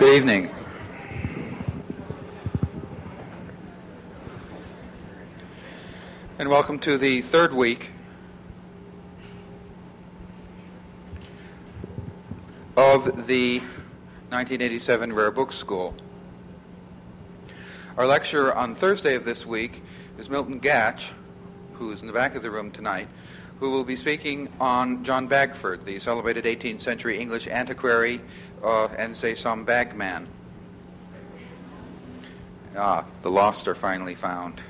Good evening. And welcome to the third week of the 1987 Rare Books School. Our lecturer on Thursday of this week is Milton Gatch, who is in the back of the room tonight, who will be speaking on John Bagford, the celebrated 18th century English antiquary uh, and say some bagman. Ah, the lost are finally found.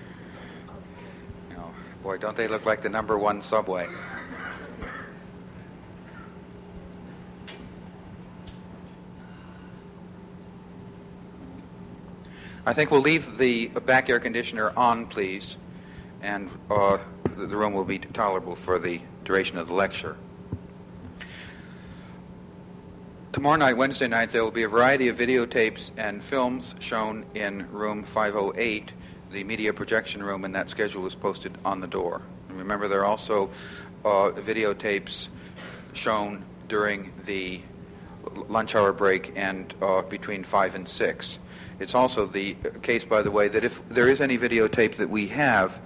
Boy, don't they look like the number one subway? I think we'll leave the back air conditioner on, please, and uh, the room will be tolerable for the duration of the lecture. Tomorrow night, Wednesday night, there will be a variety of videotapes and films shown in room 508, the media projection room, and that schedule is posted on the door. And remember, there are also uh, videotapes shown during the lunch hour break and uh, between 5 and 6. It's also the case, by the way, that if there is any videotape that we have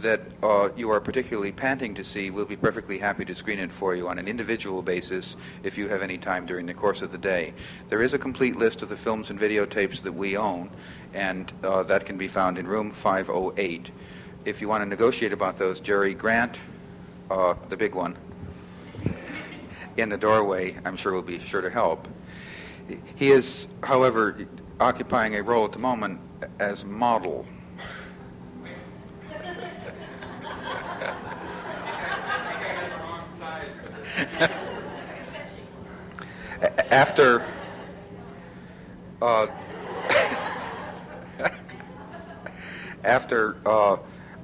that uh, you are particularly panting to see, we'll be perfectly happy to screen it for you on an individual basis if you have any time during the course of the day. There is a complete list of the films and videotapes that we own, and uh, that can be found in room 508. If you want to negotiate about those, Jerry Grant, uh, the big one, in the doorway, I'm sure will be sure to help. He is, however, occupying a role at the moment as model After uh, after uh,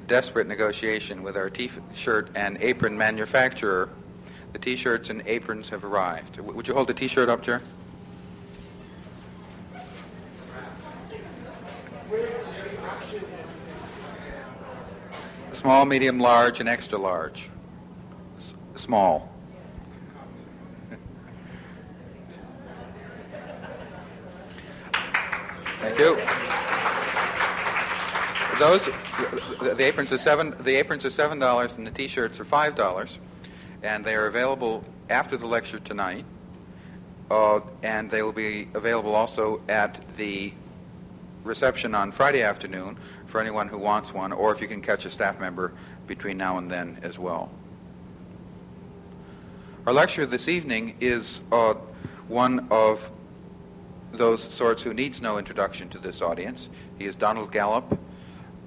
desperate negotiation with our T-shirt and apron manufacturer, the T-shirts and aprons have arrived. W- would you hold the T-shirt up, Jer? Small, medium, large, and extra large. S- small. Thank you. Those the aprons are seven. The aprons are seven dollars, and the T-shirts are five dollars, and they are available after the lecture tonight. Uh, and they will be available also at the reception on Friday afternoon for anyone who wants one, or if you can catch a staff member between now and then as well. Our lecture this evening is uh, one of those sorts who needs no introduction to this audience. He is Donald Gallup,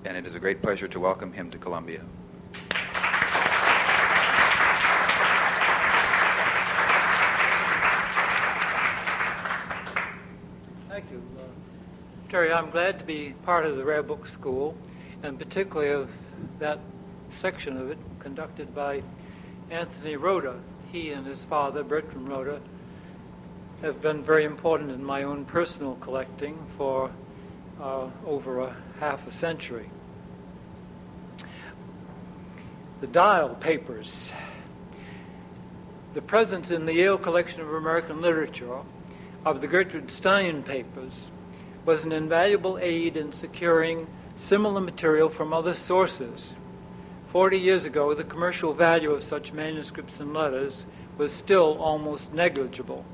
and it is a great pleasure to welcome him to Columbia. Thank you. Uh, Terry, I'm glad to be part of the Rare Book School, and particularly of that section of it conducted by Anthony Rota. He and his father, Bertram Rota, have been very important in my own personal collecting for uh, over a half a century. The Dial Papers. The presence in the Yale Collection of American Literature of the Gertrude Stein papers was an invaluable aid in securing similar material from other sources. Forty years ago, the commercial value of such manuscripts and letters was still almost negligible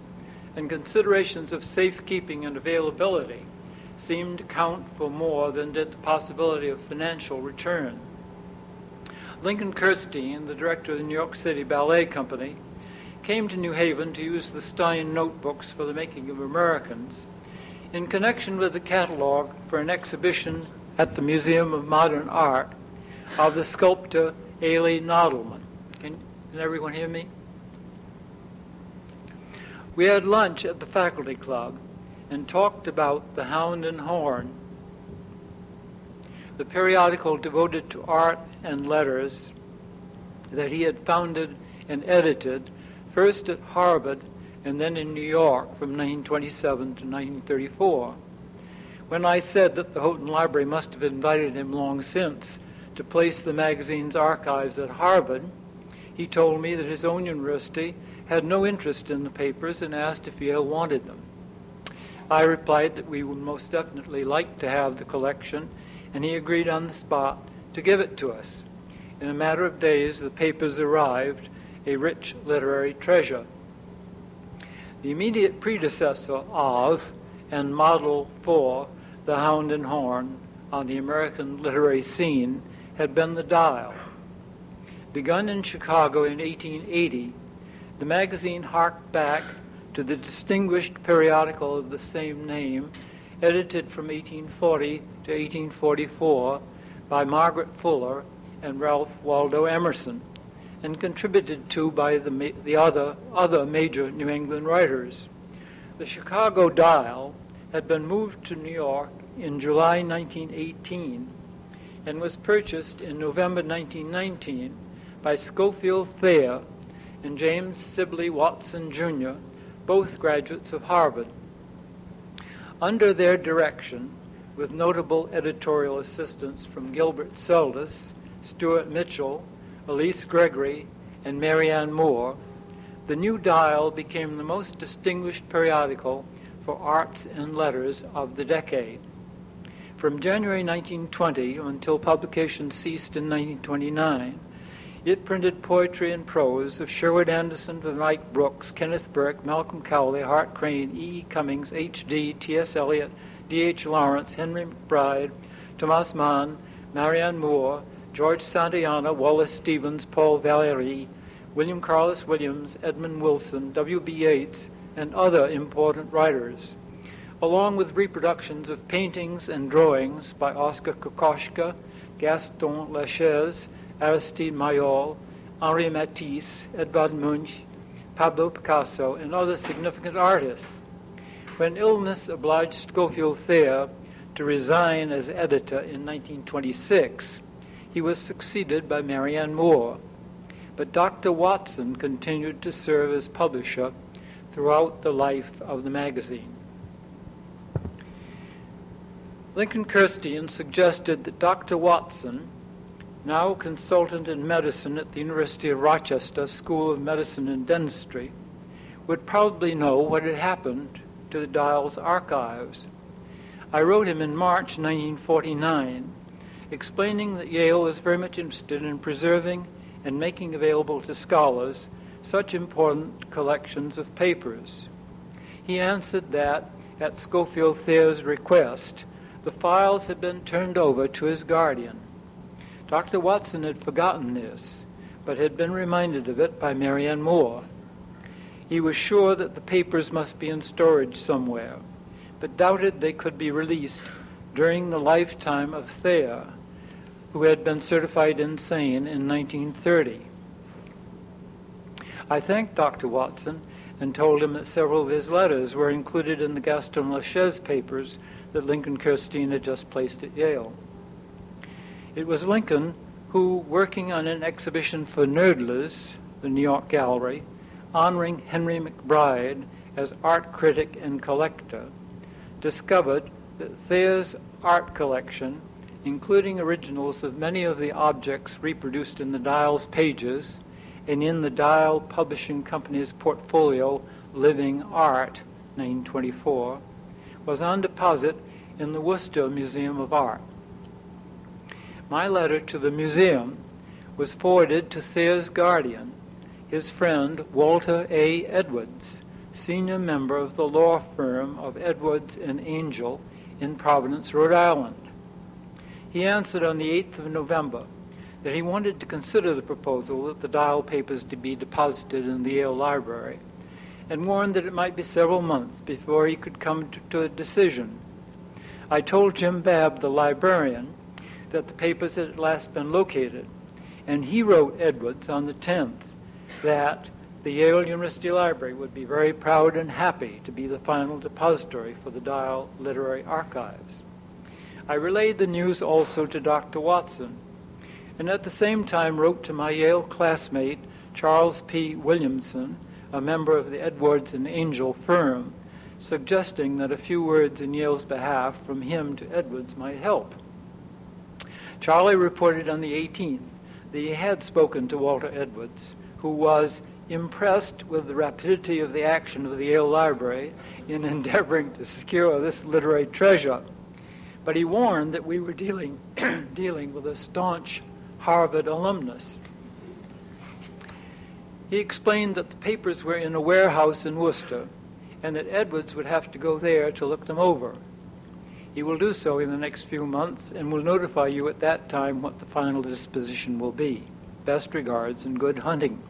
and considerations of safekeeping and availability seemed to count for more than did the possibility of financial return. Lincoln Kirstein, the director of the New York City Ballet Company, came to New Haven to use the Stein notebooks for the making of Americans in connection with the catalog for an exhibition at the Museum of Modern Art of the sculptor Elie Nadelman. Can, can everyone hear me? We had lunch at the faculty club and talked about the Hound and Horn, the periodical devoted to art and letters that he had founded and edited first at Harvard and then in New York from 1927 to 1934. When I said that the Houghton Library must have invited him long since to place the magazine's archives at Harvard, he told me that his own university had no interest in the papers and asked if Yale wanted them. I replied that we would most definitely like to have the collection, and he agreed on the spot to give it to us. In a matter of days, the papers arrived, a rich literary treasure. The immediate predecessor of and model for the Hound and Horn on the American literary scene had been the Dial. Begun in Chicago in 1880, the magazine harked back to the distinguished periodical of the same name, edited from 1840 to 1844 by Margaret Fuller and Ralph Waldo Emerson, and contributed to by the, the other, other major New England writers. The Chicago Dial had been moved to New York in July 1918 and was purchased in November 1919 by Scofield Thayer and James Sibley Watson, Jr., both graduates of Harvard. Under their direction, with notable editorial assistance from Gilbert Seldes, Stewart Mitchell, Alyse Gregory, and Marianne Moore, the New Dial became the most distinguished periodical for arts and letters of the decade. From January 1920 until publication ceased in 1929, it printed poetry and prose of Sherwood Anderson, Van Wyck Brooks, Kenneth Burke, Malcolm Cowley, Hart Crane, E. E. Cummings, H.D., T.S. Eliot, D.H. Lawrence, Henry McBride, Thomas Mann, Marianne Moore, George Santayana, Wallace Stevens, Paul Valéry, William Carlos Williams, Edmund Wilson, W.B. Yeats, and other important writers, along with reproductions of paintings and drawings by Oscar Kokoschka, Gaston Lachaise, Aristide Maillol, Henri Matisse, Edvard Munch, Pablo Picasso, and other significant artists. When illness obliged Scofield Thayer to resign as editor in 1926, he was succeeded by Marianne Moore. But Dr. Watson continued to serve as publisher throughout the life of the magazine. Lincoln Kirstein suggested that Dr. Watson now consultant in medicine at the University of Rochester School of Medicine and Dentistry, would probably know what had happened to the Dial's archives. I wrote him in March 1949, explaining that Yale was very much interested in preserving and making available to scholars such important collections of papers. He answered that, at Scofield Thayer's request, the files had been turned over to his guardian. Dr. Watson had forgotten this, but had been reminded of it by Marianne Moore. He was sure that the papers must be in storage somewhere, but doubted they could be released during the lifetime of Thayer, who had been certified insane in 1930. I thanked Dr. Watson and told him that several of his letters were included in the Gaston Lachaise papers that Lincoln Kirstein had just placed at Yale. It was Lincoln who, working on an exhibition for Knoedler's, the New York Gallery, honoring Henry McBride as art critic and collector, discovered that Thayer's art collection, including originals of many of the objects reproduced in the Dial's pages and in the Dial Publishing Company's portfolio Living Art, 1924, was on deposit in the Worcester Museum of Art. My letter to the museum was forwarded to Thayer's guardian, his friend Walter A. Edwards, senior member of the law firm of Edwards and Angell in Providence, Rhode Island. He answered on the 8th of November that he wanted to consider the proposal that the dial papers to be deposited in the Yale Library, and warned that it might be several months before he could come to, to a decision. I told Jim Babb, the librarian, that the papers had at last been located. And he wrote Edwards on the 10th that the Yale University Library would be very proud and happy to be the final depository for the Dial Literary Archives. I relayed the news also to Dr. Watson, and at the same time wrote to my Yale classmate, Charles P. Williamson, a member of the Edwards and Angell firm, suggesting that a few words in Yale's behalf from him to Edwards might help. Charlie reported on the 18th that he had spoken to Walter Edwards, who was impressed with the rapidity of the action of the Yale Library in endeavoring to secure this literary treasure. But he warned that we were dealing, dealing with a staunch Harvard alumnus. He explained that the papers were in a warehouse in Worcester and that Edwards would have to go there to look them over. He will do so in the next few months and will notify you at that time what the final disposition will be. Best regards and good hunting.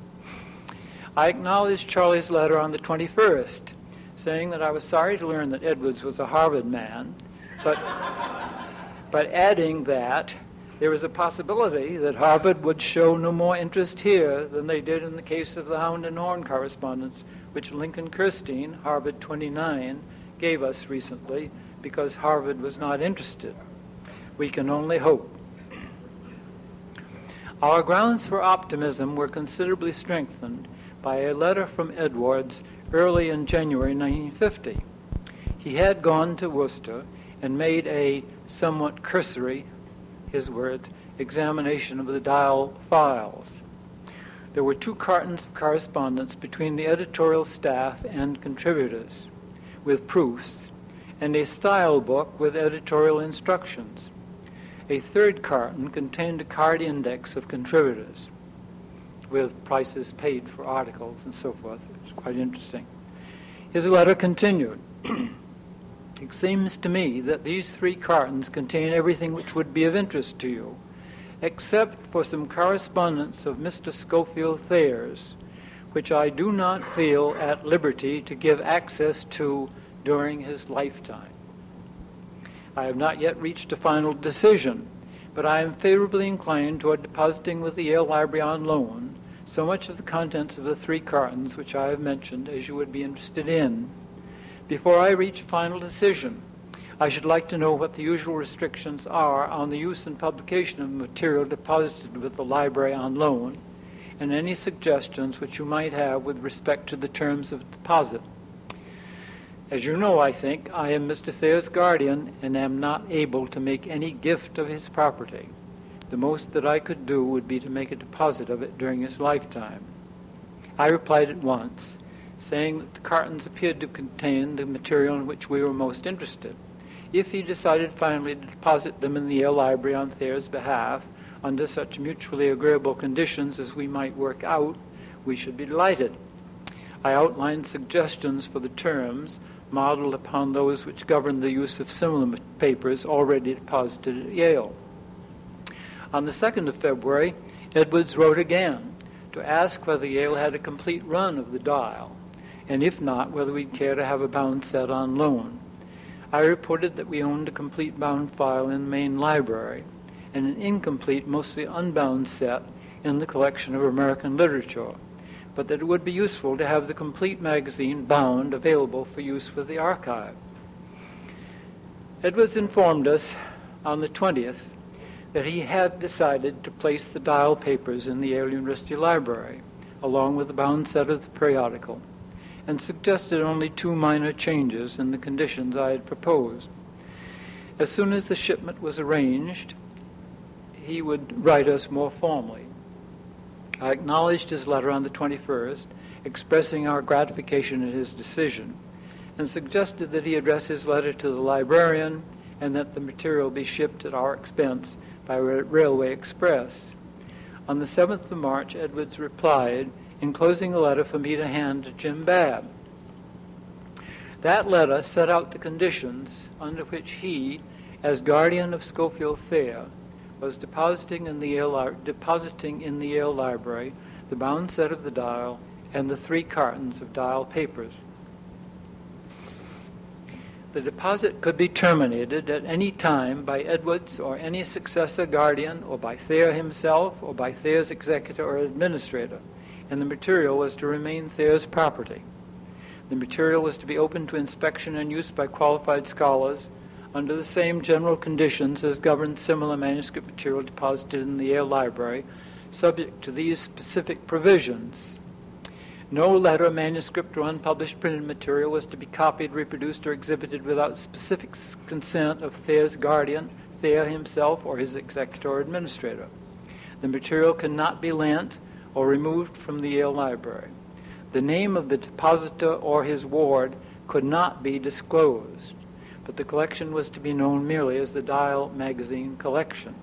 I acknowledged Charlie's letter on the 21st, saying that I was sorry to learn that Edwards was a Harvard man, but, but adding that there was a possibility that Harvard would show no more interest here than they did in the case of the Hound and Horn correspondence, which Lincoln Kirstein, Harvard 29, gave us recently because Harvard was not interested. We can only hope. Our grounds for optimism were considerably strengthened by a letter from Edwards early in January 1950. He had gone to Worcester and made a somewhat cursory, his words, examination of the dial files. There were two cartons of correspondence between the editorial staff and contributors, with proofs, and a style book with editorial instructions. A third carton contained a card index of contributors with prices paid for articles and so forth. It's quite interesting. His letter continued. It seems to me that these three cartons contain everything which would be of interest to you, except for some correspondence of Mr. Scofield Thayer's, which I do not feel at liberty to give access to during his lifetime. I have not yet reached a final decision, but I am favorably inclined toward depositing with the Yale Library on loan so much of the contents of the three cartons which I have mentioned as you would be interested in. Before I reach a final decision, I should like to know what the usual restrictions are on the use and publication of material deposited with the library on loan, and any suggestions which you might have with respect to the terms of deposit. As you know, I think, I am Mr. Thayer's guardian and am not able to make any gift of his property. The most that I could do would be to make a deposit of it during his lifetime. I replied at once, saying that the cartons appeared to contain the material in which we were most interested. If he decided finally to deposit them in the Yale Library on Thayer's behalf, under such mutually agreeable conditions as we might work out, we should be delighted. I outlined suggestions for the terms modeled upon those which govern the use of similar papers already deposited at Yale. On the 2nd of February, Edwards wrote again to ask whether Yale had a complete run of the dial and if not, whether we'd care to have a bound set on loan. I reported that we owned a complete bound file in the main library and an incomplete, mostly unbound set in the collection of American literature, but that it would be useful to have the complete magazine bound available for use with the archive. Edwards informed us on the 20th that he had decided to place the dial papers in the Yale University Library, along with the bound set of the periodical and suggested only two minor changes in the conditions I had proposed. As soon as the shipment was arranged, he would write us more formally. I acknowledged his letter on the 21st, expressing our gratification at his decision, and suggested that he address his letter to the librarian and that the material be shipped at our expense by railway express. On the 7th of March, Edwards replied enclosing a letter for me to hand to Jim Babb. That letter set out the conditions under which he, as guardian of Scofield Thayer, was depositing in the Yale, depositing in the Yale Library the bound set of the dial and the three cartons of dial papers. The deposit could be terminated at any time by Edwards or any successor guardian or by Thayer himself or by Thayer's executor or administrator and the material was to remain Thayer's property. The material was to be open to inspection and use by qualified scholars under the same general conditions as governed similar manuscript material deposited in the Yale Library, subject to these specific provisions. No letter, manuscript, or unpublished printed material was to be copied, reproduced, or exhibited without specific consent of Thayer's guardian, Thayer himself, or his executor or administrator. The material cannot be lent or removed from the Yale Library. The name of the depositor or his ward could not be disclosed, but the collection was to be known merely as the Dial Magazine Collection.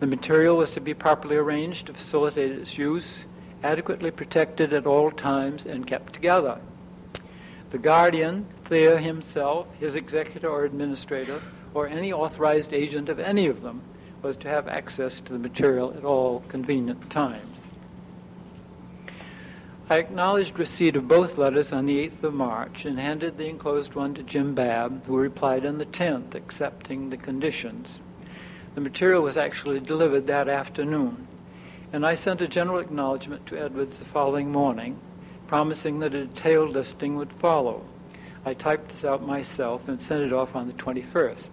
The material was to be properly arranged to facilitate its use, adequately protected at all times, and kept together. The guardian, Thayer himself, his executor or administrator, or any authorized agent of any of them, was to have access to the material at all convenient times. I acknowledged receipt of both letters on the 8th of March and handed the enclosed one to Jim Babb, who replied on the 10th, accepting the conditions. The material was actually delivered that afternoon, and I sent a general acknowledgement to Edwards the following morning, promising that a detailed listing would follow. I typed this out myself and sent it off on the 21st.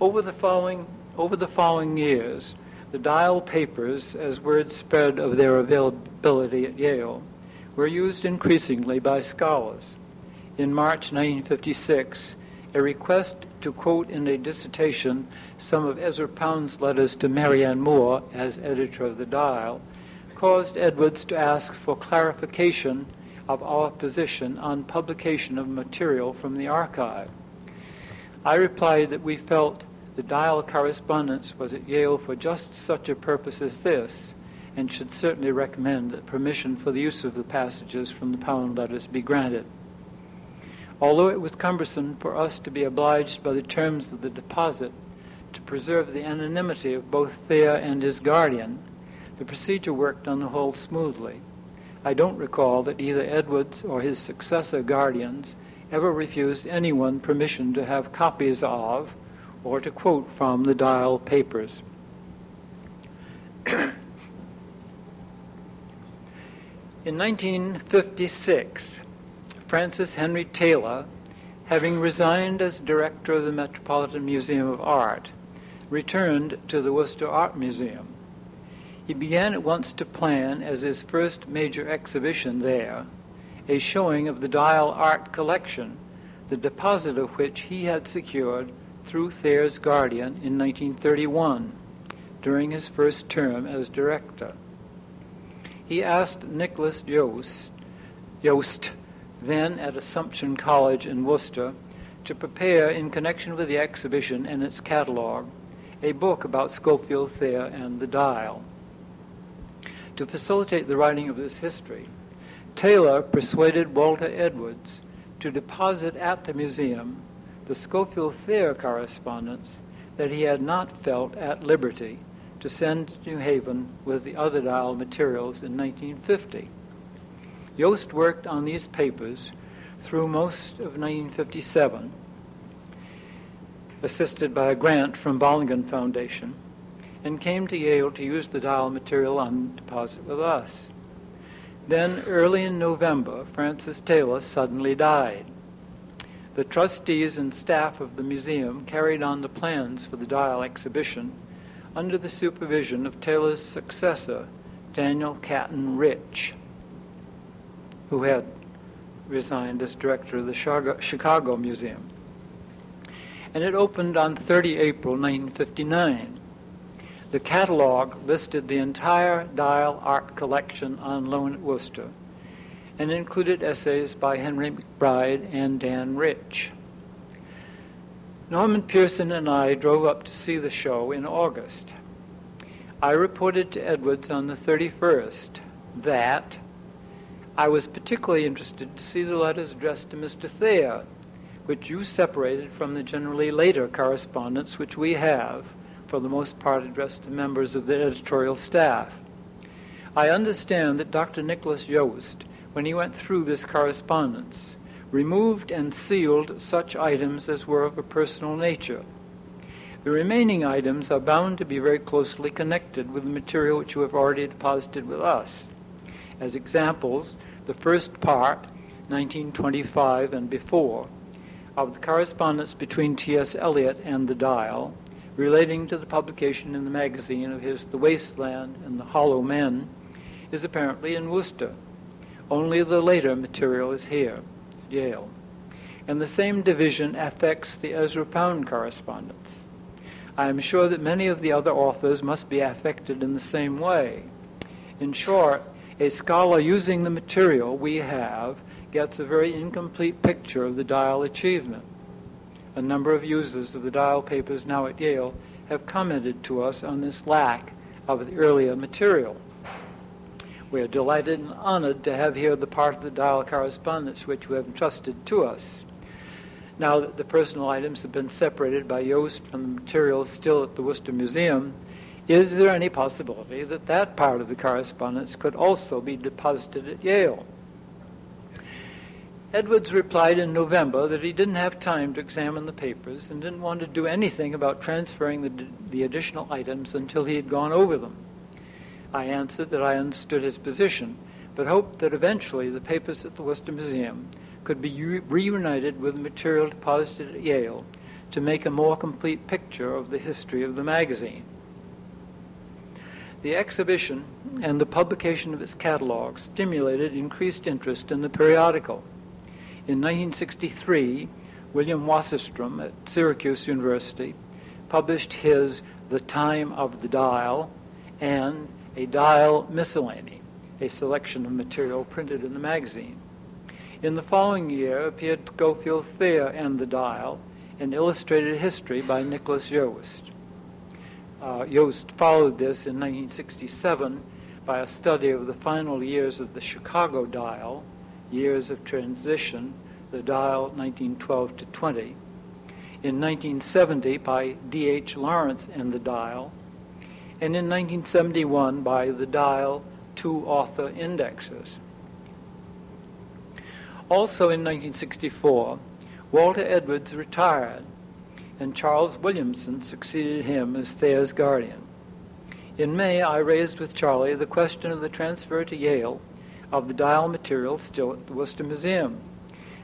Over the following, over the following years, the dial papers, as word spread of their availability at Yale, were used increasingly by scholars. In March 1956, a request to quote in a dissertation some of Ezra Pound's letters to Marianne Moore as editor of the Dial caused Edwards to ask for clarification of our position on publication of material from the archive. I replied that we felt the dial correspondence was at Yale for just such a purpose as this, and should certainly recommend that permission for the use of the passages from the Pound letters be granted. Although it was cumbersome for us to be obliged by the terms of the deposit to preserve the anonymity of both Thayer and his guardian, the procedure worked on the whole smoothly. I don't recall that either Edwards or his successor guardians ever refused anyone permission to have copies of or to quote from the Dial papers. In 1956, Francis Henry Taylor, having resigned as director of the Metropolitan Museum of Art, returned to the Worcester Art Museum. He began at once to plan, as his first major exhibition there, a showing of the Dial art collection, the deposit of which he had secured through Thayer's guardian in 1931 during his first term as director. He asked Nicholas Joost, Joost, then at Assumption College in Worcester, to prepare, in connection with the exhibition and its catalog, a book about Scofield Thayer and the Dial. To facilitate the writing of this history, Taylor persuaded Walter Edwards to deposit at the museum the Scofield Thayer correspondence that he had not felt at liberty to send to New Haven with the other dial materials in 1950. Joost worked on these papers through most of 1957, assisted by a grant from Bollingen Foundation, and came to Yale to use the dial material on deposit with us. Then, early in November, Francis Taylor suddenly died. The trustees and staff of the museum carried on the plans for the Dial exhibition under the supervision of Taylor's successor, Daniel Catton Rich, who had resigned as director of the Chicago Museum. And it opened on 30 April 1959. The catalog listed the entire Dial art collection on loan at Worcester and included essays by Henry McBride and Dan Rich. Norman Pearson and I drove up to see the show in August. I reported to Edwards on the 31st that I was particularly interested to see the letters addressed to Mr. Thayer, which you separated from the generally later correspondence which we have, for the most part addressed to members of the editorial staff. I understand that Dr. Nicholas Joost when he went through this correspondence, removed and sealed such items as were of a personal nature. The remaining items are bound to be very closely connected with the material which you have already deposited with us. As examples, the first part, 1925 and before, of the correspondence between T.S. Eliot and the Dial, relating to the publication in the magazine of his The Wasteland and The Hollow Men, is apparently in Worcester. Only the later material is here at Yale. And the same division affects the Ezra Pound correspondence. I am sure that many of the other authors must be affected in the same way. In short, a scholar using the material we have gets a very incomplete picture of the dial achievement. A number of users of the dial papers now at Yale have commented to us on this lack of the earlier material. We are delighted and honored to have here the part of the dial correspondence which you have entrusted to us. Now that the personal items have been separated by Joost from the material still at the Worcester Museum, is there any possibility that that part of the correspondence could also be deposited at Yale? Edwards replied in November that he didn't have time to examine the papers and didn't want to do anything about transferring the, the additional items until he had gone over them. I answered that I understood his position, but hoped that eventually the papers at the Worcester Museum could be reunited with the material deposited at Yale to make a more complete picture of the history of the magazine. The exhibition and the publication of its catalog stimulated increased interest in the periodical. In 1963, William Wasserstrom at Syracuse University published his The Time of the Dial and a Dial Miscellany, a selection of material printed in the magazine. In the following year appeared Scofield Thayer and the Dial, an illustrated history by Nicholas Joost. Uh, Joost followed this in 1967 by a study of the final years of the Chicago Dial, years of transition, the dial 1912 to 20. In 1970 by D.H. Lawrence and the dial, and in 1971 by the dial two author indexes. Also in 1964, Walter Edwards retired, and Charles Williamson succeeded him as Thayer's guardian. In May, I raised with Charlie the question of the transfer to Yale of the dial material still at the Worcester Museum,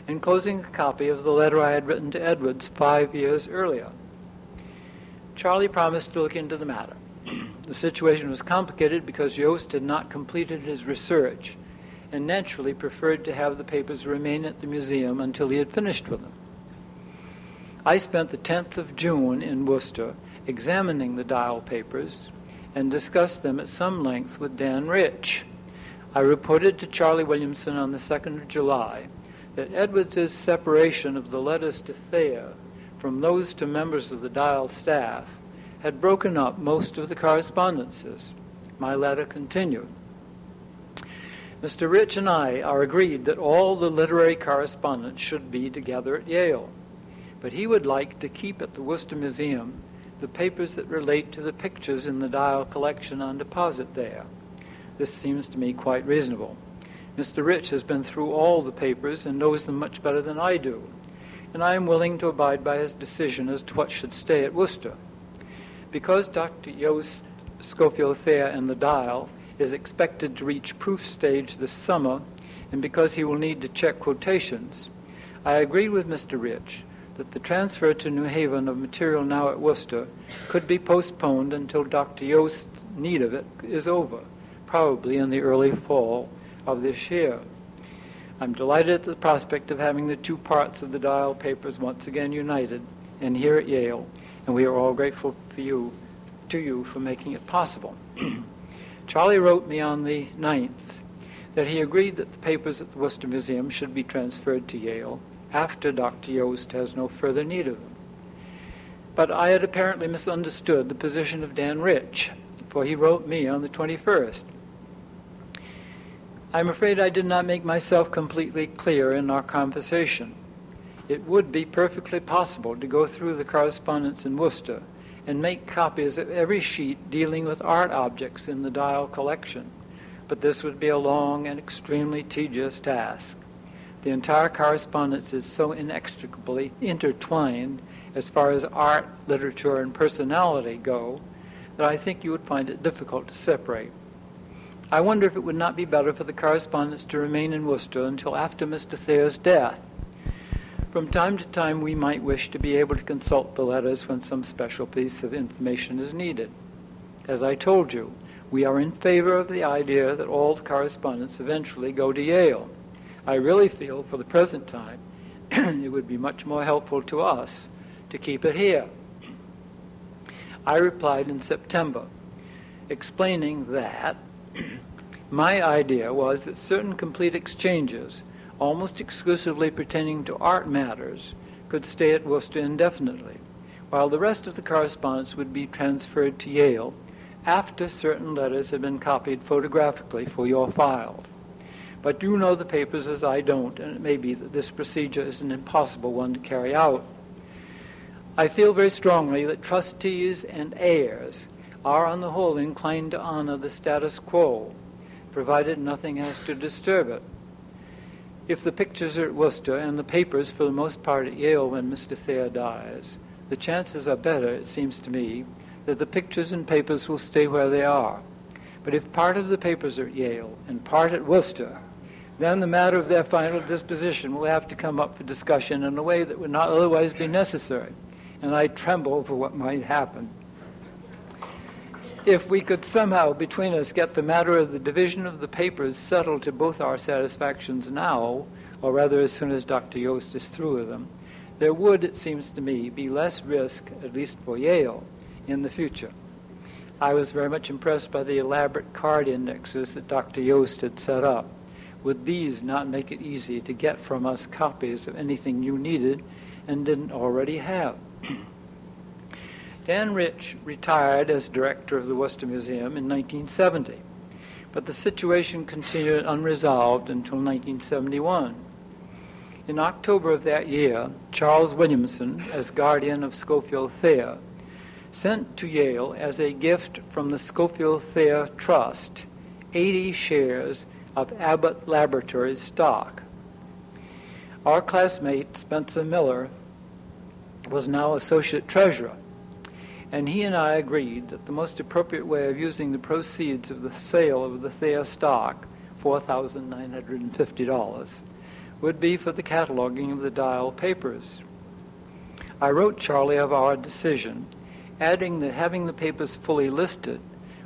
enclosing a copy of the letter I had written to Edwards five years earlier. Charlie promised to look into the matter. The situation was complicated because Joost had not completed his research and naturally preferred to have the papers remain at the museum until he had finished with them. I spent the 10th of June in Worcester examining the dial papers and discussed them at some length with Dan Rich. I reported to Charlie Williamson on the 2nd of July that Edwards's separation of the letters to Thayer from those to members of the Dial staff had broken up most of the correspondences. My letter continued. Mr. Rich and I are agreed that all the literary correspondence should be together at Yale, but he would like to keep at the Worcester Museum the papers that relate to the pictures in the Dial collection on deposit there. This seems to me quite reasonable. Mr. Rich has been through all the papers and knows them much better than I do, and I am willing to abide by his decision as to what should stay at Worcester. Because Dr. Joost Scofield Thayer and the Dial is expected to reach proof stage this summer, and because he will need to check quotations, I agreed with Mr. Rich that the transfer to New Haven of material now at Worcester could be postponed until Dr. Joost's need of it is over probably in the early fall of this year. I'm delighted at the prospect of having the two parts of the Dial papers once again united and here at Yale, and we are all grateful for you, to you for making it possible. Charlie wrote me on the 9th that he agreed that the papers at the Worcester Museum should be transferred to Yale after Dr. Joost has no further need of them. But I had apparently misunderstood the position of Dan Rich, for he wrote me on the 21st I'm afraid I did not make myself completely clear in our conversation. It would be perfectly possible to go through the correspondence in Worcester and make copies of every sheet dealing with art objects in the Dial collection, but this would be a long and extremely tedious task. The entire correspondence is so inextricably intertwined as far as art, literature, and personality go that I think you would find it difficult to separate. I wonder if it would not be better for the correspondence to remain in Worcester until after Mr. Thayer's death. From time to time, we might wish to be able to consult the letters when some special piece of information is needed. As I told you, we are in favor of the idea that all correspondence eventually go to Yale. I really feel, for the present time, it would be much more helpful to us to keep it here. I replied in September, explaining that My idea was that certain complete exchanges, almost exclusively pertaining to art matters, could stay at Worcester indefinitely, while the rest of the correspondence would be transferred to Yale after certain letters had been copied photographically for your files. But you know the papers as I don't, and it may be that this procedure is an impossible one to carry out. I feel very strongly that trustees and heirs are on the whole inclined to honor the status quo, provided nothing has to disturb it. If the pictures are at Worcester and the papers for the most part at Yale when Mr. Thayer dies, the chances are better, it seems to me, that the pictures and papers will stay where they are. But if part of the papers are at Yale and part at Worcester, then the matter of their final disposition will have to come up for discussion in a way that would not otherwise be necessary. And I tremble for what might happen. If we could somehow between us get the matter of the division of the papers settled to both our satisfactions now, or rather as soon as Dr. Joost is through with them, there would, it seems to me, be less risk, at least for Yale, in the future. I was very much impressed by the elaborate card indexes that Dr. Joost had set up would these not make it easy to get from us copies of anything you needed and didn't already have? Dan Rich retired as director of the Worcester Museum in 1970, but the situation continued unresolved until 1971. In October of that year, Charles Williamson, as guardian of Scofield Thayer, sent to Yale as a gift from the Scofield Thayer Trust 80 shares of Abbott Laboratories stock. Our classmate, Spencer Miller, was now associate treasurer, and he and I agreed that the most appropriate way of using the proceeds of the sale of the Thayer stock, $4,950, would be for the cataloging of the Dial papers. I wrote Charlie of our decision, adding that having the papers fully listed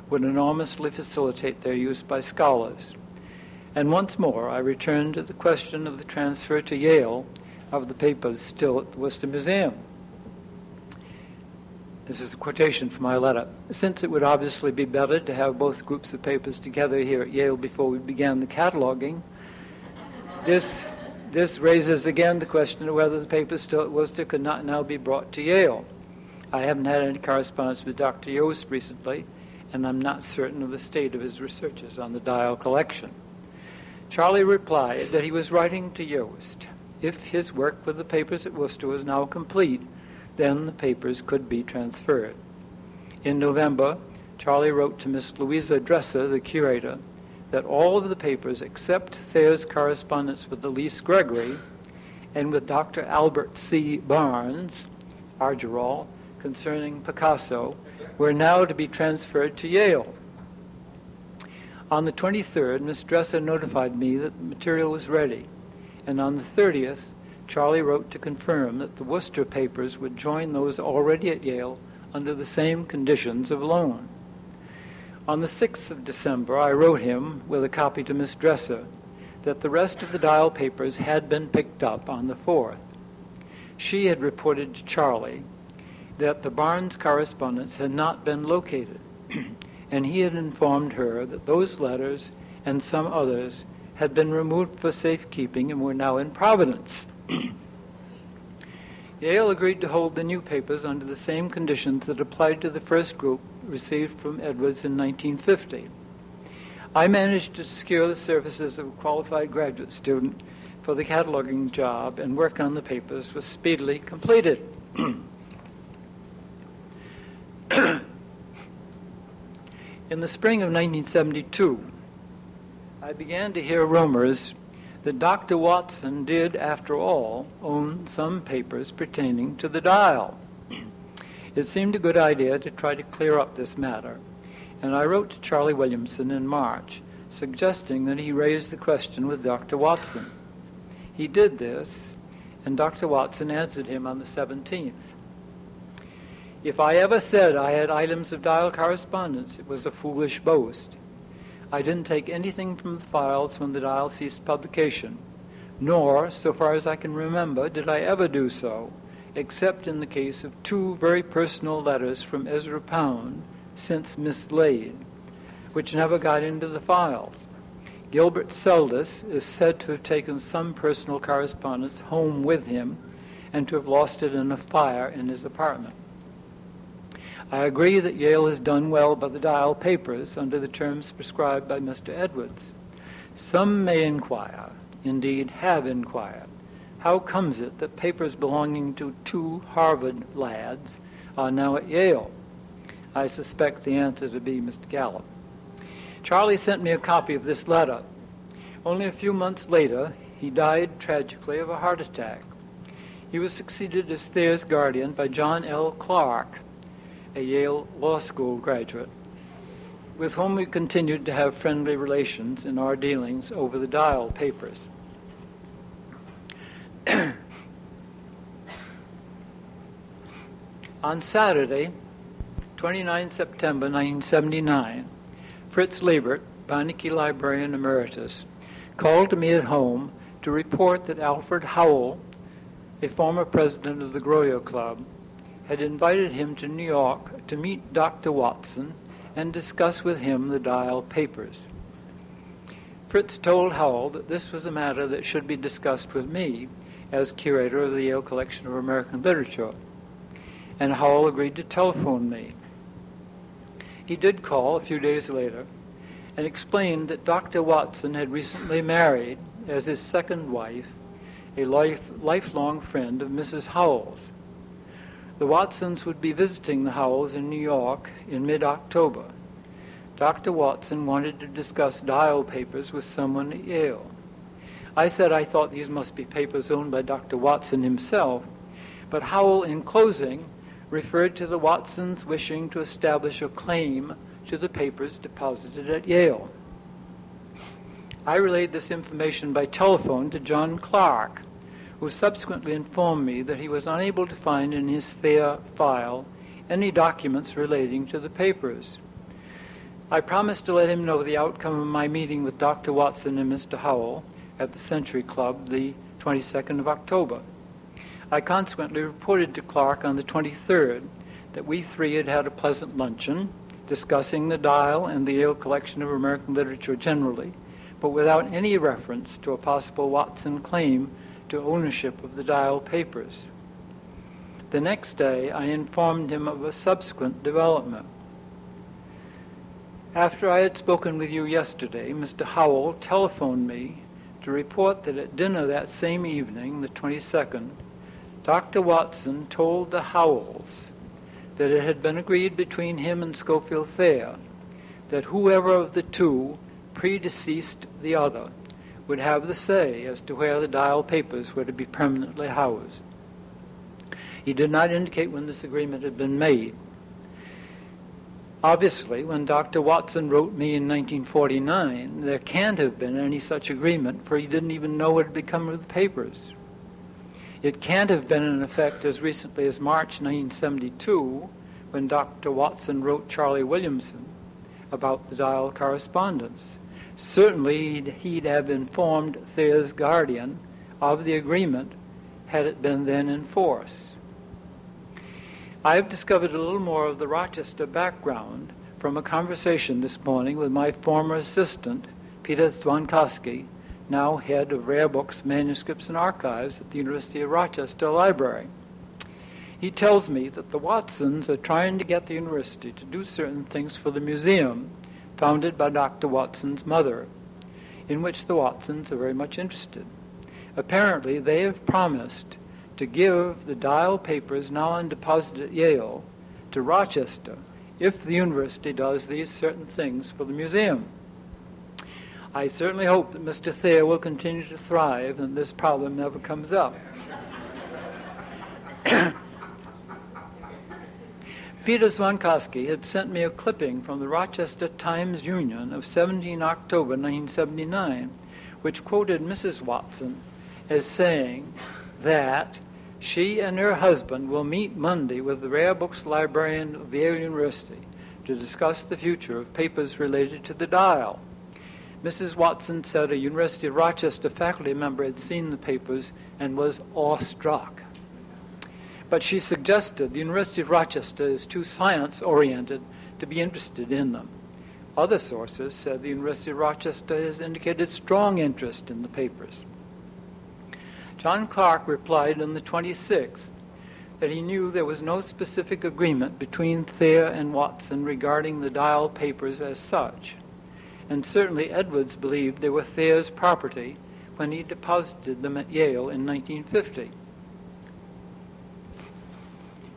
would enormously facilitate their use by scholars. And once more, I returned to the question of the transfer to Yale of the papers still at the Worcester Museum. This is a quotation from my letter. Since it would obviously be better to have both groups of papers together here at Yale before we began the cataloging, this, this raises again the question of whether the papers still at Worcester could not now be brought to Yale. I haven't had any correspondence with Dr. Joost recently, and I'm not certain of the state of his researches on the dial collection. Charlie replied that he was writing to Joost. If his work with the papers at Worcester was now complete, then the papers could be transferred. In November, Charlie wrote to Miss Louisa Dresser, the curator, that all of the papers except Thayer's correspondence with Elise Gregory and with Dr. Albert C. Barnes, Argyrol, concerning Picasso, were now to be transferred to Yale. On the 23rd, Miss Dresser notified me that the material was ready, and on the 30th, Charlie wrote to confirm that the Worcester papers would join those already at Yale under the same conditions of loan. On the 6th of December, I wrote him, with a copy to Miss Dresser, that the rest of the dial papers had been picked up on the 4th. She had reported to Charlie that the Barnes correspondence had not been located and he had informed her that those letters and some others had been removed for safekeeping and were now in Providence. Yale agreed to hold the new papers under the same conditions that applied to the first group received from Edwards in 1950. I managed to secure the services of a qualified graduate student for the cataloging job, and work on the papers was speedily completed. In the spring of 1972, I began to hear rumors that Dr. Watson did, after all, own some papers pertaining to the dial. It seemed a good idea to try to clear up this matter, and I wrote to Charlie Williamson in March, suggesting that he raise the question with Dr. Watson. He did this, and Dr. Watson answered him on the 17th. If I ever said I had items of dial correspondence, it was a foolish boast. I didn't take anything from the files when the dial ceased publication, nor, so far as I can remember, did I ever do so, except in the case of two very personal letters from Ezra Pound, since mislaid, which never got into the files. Gilbert Seldes is said to have taken some personal correspondence home with him and to have lost it in a fire in his apartment. I agree that Yale has done well by the Dial papers under the terms prescribed by Mr. Edwards. Some may inquire, indeed have inquired, how comes it that papers belonging to two Harvard lads are now at Yale? I suspect the answer to be Mr. Gallup. Charlie sent me a copy of this letter. Only a few months later, he died tragically of a heart attack. He was succeeded as Thayer's guardian by John L. Clark, a Yale Law School graduate, with whom we continued to have friendly relations in our dealings over the Dial papers. On Saturday, 29 September 1979, Fritz Liebert, Beinecke Librarian Emeritus, called to me at home to report that Alfred Howell, a former president of the Grolier Club, had invited him to New York to meet Dr. Watson and discuss with him the Dial papers. Fritz told Howell that this was a matter that should be discussed with me as curator of the Yale Collection of American Literature, and Howell agreed to telephone me. He did call a few days later and explained that Dr. Watson had recently married as his second wife a life, lifelong friend of Mrs. Howell's. The Watsons would be visiting the Howells in New York in mid-October. Dr. Watson wanted to discuss dial papers with someone at Yale. I said I thought these must be papers owned by Dr. Watson himself, but Howell, in closing, referred to the Watsons wishing to establish a claim to the papers deposited at Yale. I relayed this information by telephone to John Clark, who subsequently informed me that he was unable to find in his Thayer file any documents relating to the papers. I promised to let him know the outcome of my meeting with Dr. Watson and Mr. Howell at the Century Club the 22nd of October. I consequently reported to Clark on the 23rd that we three had had a pleasant luncheon discussing the Dial and the Yale collection of American literature generally, but without any reference to a possible Watson claim to ownership of the Dial papers. The next day, I informed him of a subsequent development. After I had spoken with you yesterday, Mr. Howell telephoned me to report that at dinner that same evening, the 22nd, Dr. Watson told the Howells that it had been agreed between him and Scofield Thayer that whoever of the two predeceased the other would have the say as to where the dial papers were to be permanently housed. He did not indicate when this agreement had been made. Obviously, when Dr. Watson wrote me in 1949, there can't have been any such agreement, for he didn't even know what had become of the papers. It can't have been in effect as recently as March 1972, when Dr. Watson wrote Charlie Williamson about the dial correspondence. Certainly, he'd, have informed Thayer's guardian of the agreement had it been then in force. I have discovered a little more of the Rochester background from a conversation this morning with my former assistant, Peter Dzwonkoski, now head of Rare Books, Manuscripts, and Archives at the University of Rochester Library. He tells me that the Watsons are trying to get the university to do certain things for the museum founded by Dr. Watson's mother, in which the Watsons are very much interested. Apparently, they have promised to give the Dial papers now on deposit at Yale to Rochester if the university does these certain things for the museum. I certainly hope that Mr. Thayer will continue to thrive and this problem never comes up. Peter Dzwonkoski had sent me a clipping from the Rochester Times Union of 17 October 1979, which quoted Mrs. Watson as saying that she and her husband will meet Monday with the Rare Books librarian of Yale University to discuss the future of papers related to the dial. Mrs. Watson said a University of Rochester faculty member had seen the papers and was awestruck. But she suggested the University of Rochester is too science oriented to be interested in them. Other sources said the University of Rochester has indicated strong interest in the papers. John Clark replied on the 26th that he knew there was no specific agreement between Thayer and Watson regarding the Dial papers as such, and certainly Edwards believed they were Thayer's property when he deposited them at Yale in 1950.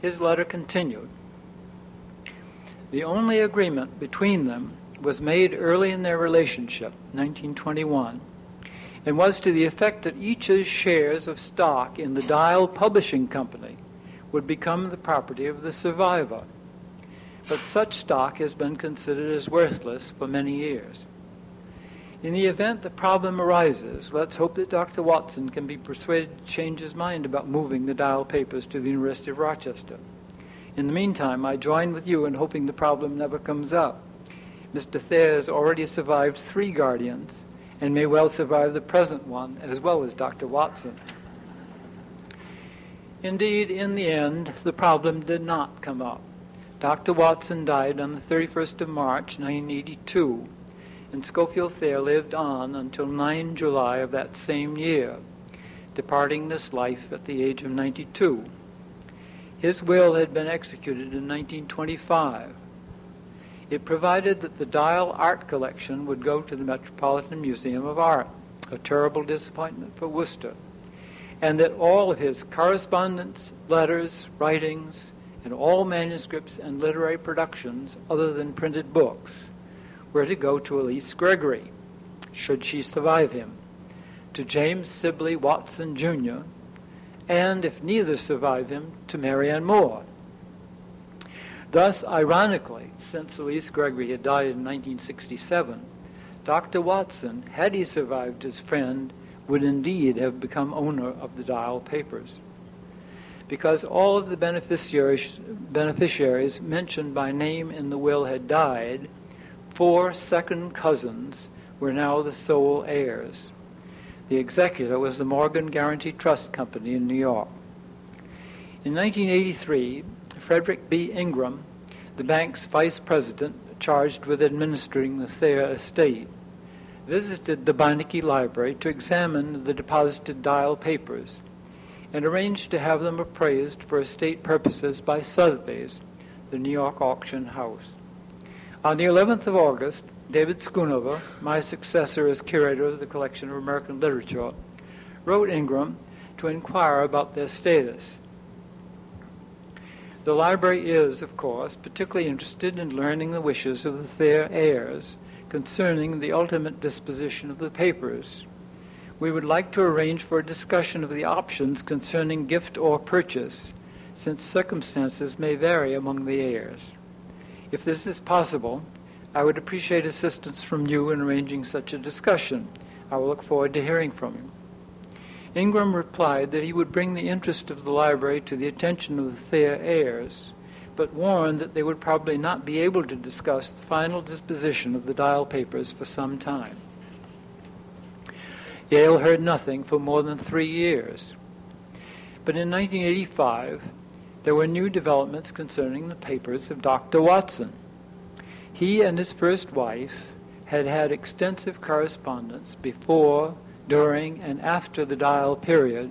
His letter continued. The only agreement between them was made early in their relationship, 1921, and was to the effect that each's shares of stock in the Dial Publishing Company would become the property of the survivor. But such stock has been considered as worthless for many years. In the event the problem arises, let's hope that Dr. Watson can be persuaded to change his mind about moving the Dial papers to the University of Rochester. In the meantime, I join with you in hoping the problem never comes up. Mr. Thayer has already survived three guardians and may well survive the present one as well as Dr. Watson. Indeed, in the end, the problem did not come up. Dr. Watson died on the 31st of March, 1982, and Scofield Thayer lived on until 9 July of that same year, departing this life at the age of 92. His will had been executed in 1925. It provided that the Dial art collection would go to the Metropolitan Museum of Art, a terrible disappointment for Worcester and that all of his correspondence, letters, writings, and all manuscripts and literary productions other than printed books were to go to Alyse Gregory, should she survive him, to James Sibley Watson, Jr., and, if neither survive him, to Marianne Moore. Thus, ironically, since Alyse Gregory had died in 1967, Dr. Watson, had he survived his friend, would indeed have become owner of the Dial papers. Because all of the beneficiaries, beneficiaries mentioned by name in the will had died, four second cousins were now the sole heirs. The executor was the Morgan Guaranty Trust Company in New York. In 1983, Frederick B. Ingram, the bank's vice president charged with administering the Thayer estate, visited the Beinecke Library to examine the deposited dial papers and arranged to have them appraised for estate purposes by Sotheby's, the New York auction house. On the 11th of August, David Schoonover, my successor as curator of the collection of American literature, wrote Ingram to inquire about their status. The library is, of course, particularly interested in learning the wishes of the heirs concerning the ultimate disposition of the papers. We would like to arrange for a discussion of the options concerning gift or purchase, since circumstances may vary among the heirs. If this is possible, I would appreciate assistance from you in arranging such a discussion. I will look forward to hearing from you. Ingram replied that he would bring the interest of the library to the attention of the Thayer heirs but warned that they would probably not be able to discuss the final disposition of the dial papers for some time. Yale heard nothing for more than three years. But in 1985, there were new developments concerning the papers of Dr. Watson. He and his first wife had had extensive correspondence before, during, and after the dial period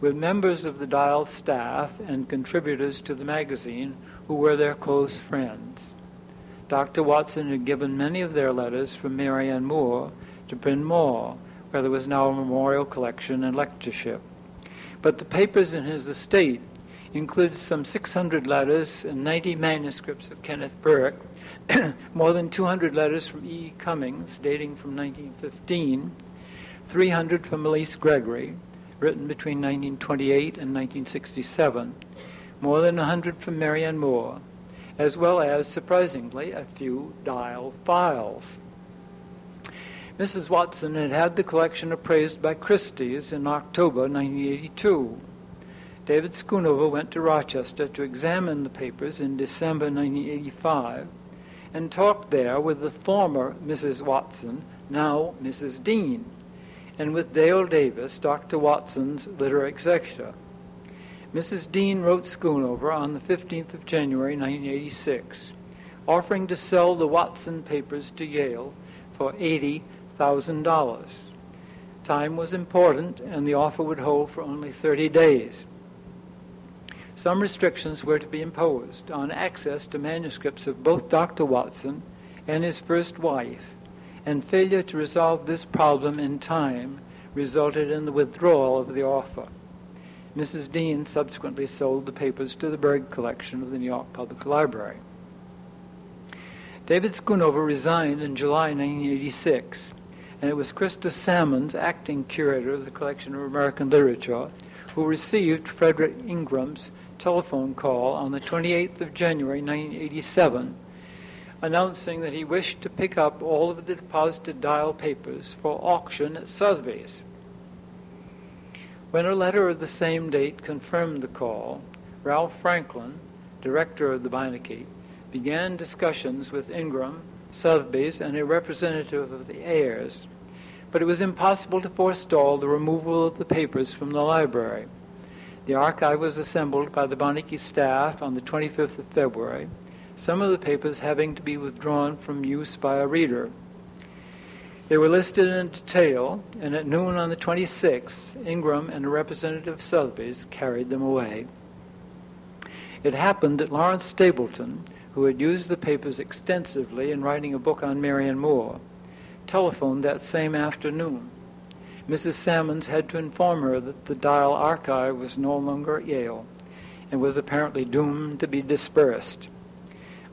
with members of the dial staff and contributors to the magazine who were their close friends. Dr. Watson had given many of their letters from Marianne Moore to Bryn Mawr, where there was now a memorial collection and lectureship. But the papers in his estate included some 600 letters and 90 manuscripts of Kenneth Burke, more than 200 letters from E. Cummings, dating from 1915, 300 from Alyse Gregory, written between 1928 and 1967, more than 100 from Marianne Moore, as well as, surprisingly, a few dial files. Mrs. Watson had had the collection appraised by Christie's in October 1982. David Schoonover went to Rochester to examine the papers in December 1985 and talked there with the former Mrs. Watson, now Mrs. Dean, and with Dale Davis, Dr. Watson's literary executor. Mrs. Dean wrote Schoonover on the 15th of January, 1986, offering to sell the Watson papers to Yale for $80,000. Time was important, and the offer would hold for only 30 days. Some restrictions were to be imposed on access to manuscripts of both Dr. Watson and his first wife, and failure to resolve this problem in time resulted in the withdrawal of the offer. Mrs. Dean subsequently sold the papers to the Berg collection of the New York Public Library. David Schoonover resigned in July 1986, and it was Christa Sammons, acting curator of the collection of American literature, who received Frederick Ingram's telephone call on the 28th of January 1987 announcing that he wished to pick up all of the deposited dial papers for auction at Sotheby's. When a letter of the same date confirmed the call, Ralph Franklin, director of the Beinecke, began discussions with Ingram, Sotheby's, and a representative of the heirs, but it was impossible to forestall the removal of the papers from the library. The archive was assembled by the Beinecke staff on the 25th of February, some of the papers having to be withdrawn from use by a reader. They were listed in detail, and at noon on the 26th, Ingram and a representative of Sotheby's carried them away. It happened that Lawrence Stapleton, who had used the papers extensively in writing a book on Marianne Moore, telephoned that same afternoon. Mrs. Sammons had to inform her that the Dial archive was no longer at Yale and was apparently doomed to be dispersed.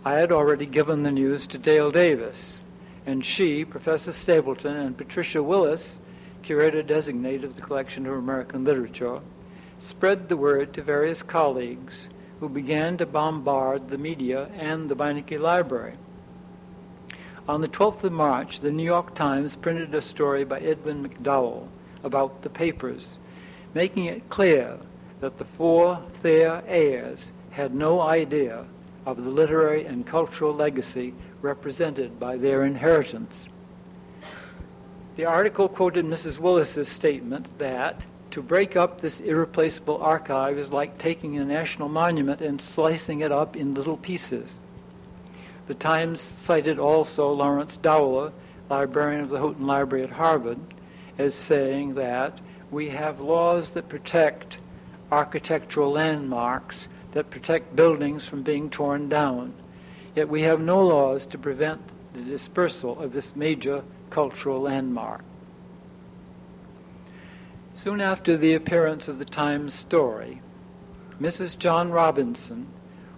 I had already given the news to Dale Davis, and she, Professor Stapleton, and Patricia Willis, curator designate of the collection of American literature, spread the word to various colleagues who began to bombard the media and the Beinecke Library. On the 12th of March, the New York Times printed a story by Edwin McDowell about the papers, making it clear that the four Thayer heirs had no idea of the literary and cultural legacy represented by their inheritance. The article quoted Mrs. Willis's statement that to break up this irreplaceable archive is like taking a national monument and slicing it up in little pieces. The Times cited also Lawrence Dowler, librarian of the Houghton Library at Harvard, as saying that we have laws that protect architectural landmarks that protect buildings from being torn down. Yet we have no laws to prevent the dispersal of this major cultural landmark. Soon after the appearance of the Times story, Mrs. John Robinson,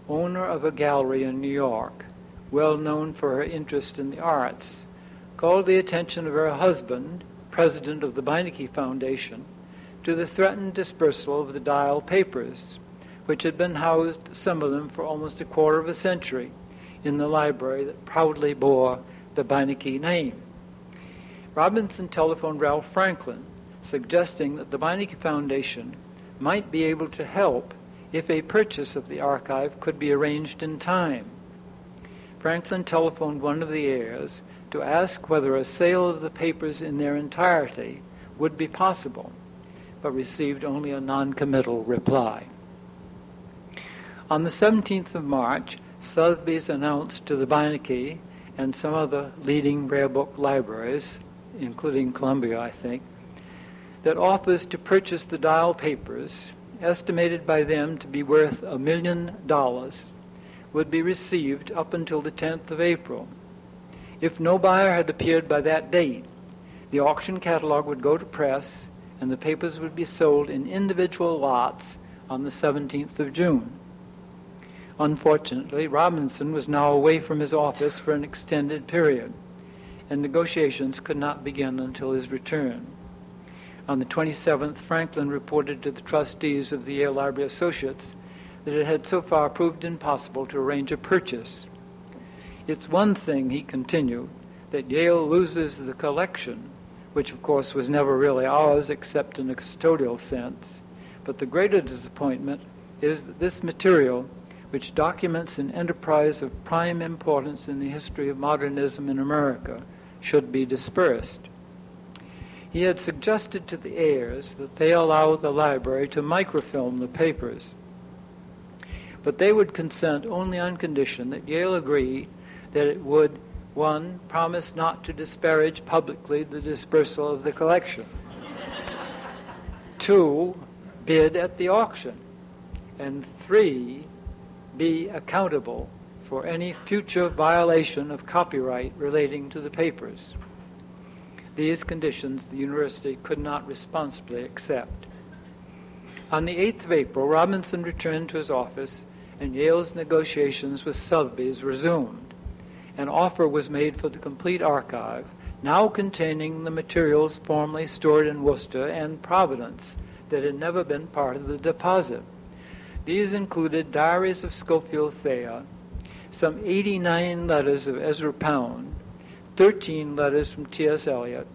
owner of a gallery in New York, well known for her interest in the arts, called the attention of her husband, president of the Beinecke Foundation, to the threatened dispersal of the Dial papers which had been housed, some of them for almost a quarter of a century, in the library that proudly bore the Beinecke name. Robinson telephoned Ralph Franklin, suggesting that the Beinecke Foundation might be able to help if a purchase of the archive could be arranged in time. Franklin telephoned one of the heirs to ask whether a sale of the papers in their entirety would be possible, but received only a noncommittal reply. On the 17th of March, Sotheby's announced to the Beinecke and some other leading rare book libraries, including Columbia, I think, that offers to purchase the dial papers, estimated by them to be worth a million dollars, would be received up until the 10th of April. If no buyer had appeared by that date, the auction catalog would go to press and the papers would be sold in individual lots on the 17th of June. Unfortunately, Robinson was now away from his office for an extended period, and negotiations could not begin until his return. On the 27th, Franklin reported to the trustees of the Yale Library Associates that it had so far proved impossible to arrange a purchase. It's one thing, he continued, that Yale loses the collection, which of course was never really ours except in a custodial sense, but the greater disappointment is that this material which documents an enterprise of prime importance in the history of modernism in America, should be dispersed. He had suggested to the heirs that they allow the library to microfilm the papers, but they would consent only on condition that Yale agree that it would, one, promise not to disparage publicly the dispersal of the collection, two, bid at the auction, and three, be accountable for any future violation of copyright relating to the papers. These conditions the university could not responsibly accept. On the 8th of April, Robinson returned to his office and Yale's negotiations with Sotheby's resumed. An offer was made for the complete archive, now containing the materials formerly stored in Worcester and Providence that had never been part of the deposit. These included diaries of Scofield Thayer, some 89 letters of Ezra Pound, 13 letters from T.S. Eliot,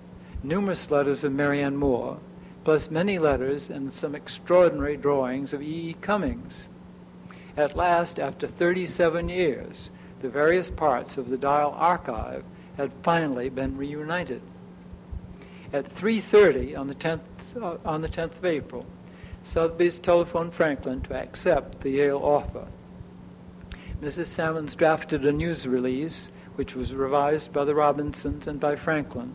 numerous letters of Marianne Moore, plus many letters and some extraordinary drawings of E. E. Cummings. At last, after 37 years, the various parts of the Dial archive had finally been reunited. At 3.30 on the 10th, uh, on the 10th of April, Sotheby's telephoned Franklin to accept the Yale offer. Mrs. Sammons drafted a news release, which was revised by the Robinsons and by Franklin,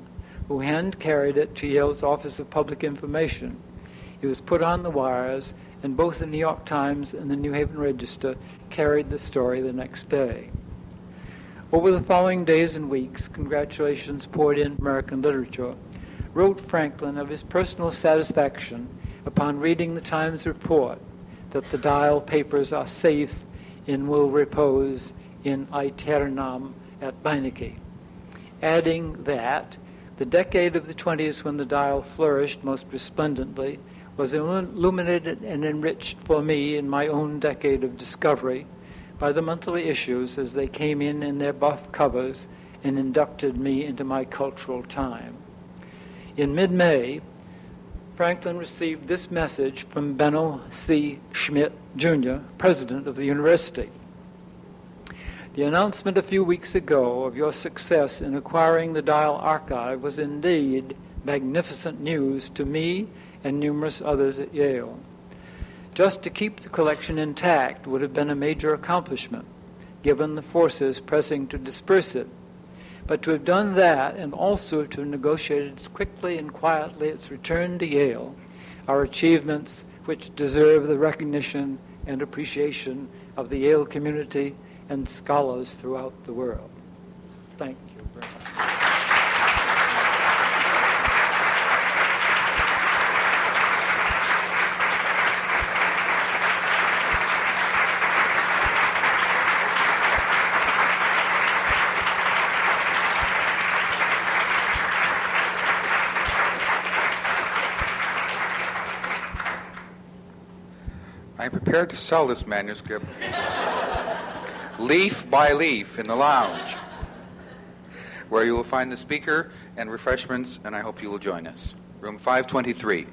who hand carried it to Yale's Office of Public Information. It was put on the wires, and both the New York Times and the New Haven Register carried the story the next day. Over the following days and weeks, congratulations poured in American literature. Wrote Franklin of his personal satisfaction upon reading the Times report that the Dial papers are safe and will repose in aeternam at Beinecke, adding that the decade of the 20s when the dial flourished most resplendently was illuminated and enriched for me in my own decade of discovery by the monthly issues as they came in in their buff covers and inducted me into my cultural time. In mid-May, Franklin received this message from Benno C. Schmidt, Jr., president of the university. The announcement a few weeks ago of your success in acquiring the Dial archive was indeed magnificent news to me and numerous others at Yale. Just to keep the collection intact would have been a major accomplishment, given the forces pressing to disperse it but to have done that and also to have negotiated quickly and quietly its return to Yale are achievements which deserve the recognition and appreciation of the Yale community and scholars throughout the world. Thank you very much. To sell this manuscript leaf by leaf in the lounge, where you will find the speaker and refreshments, and I hope you will join us. Room 523.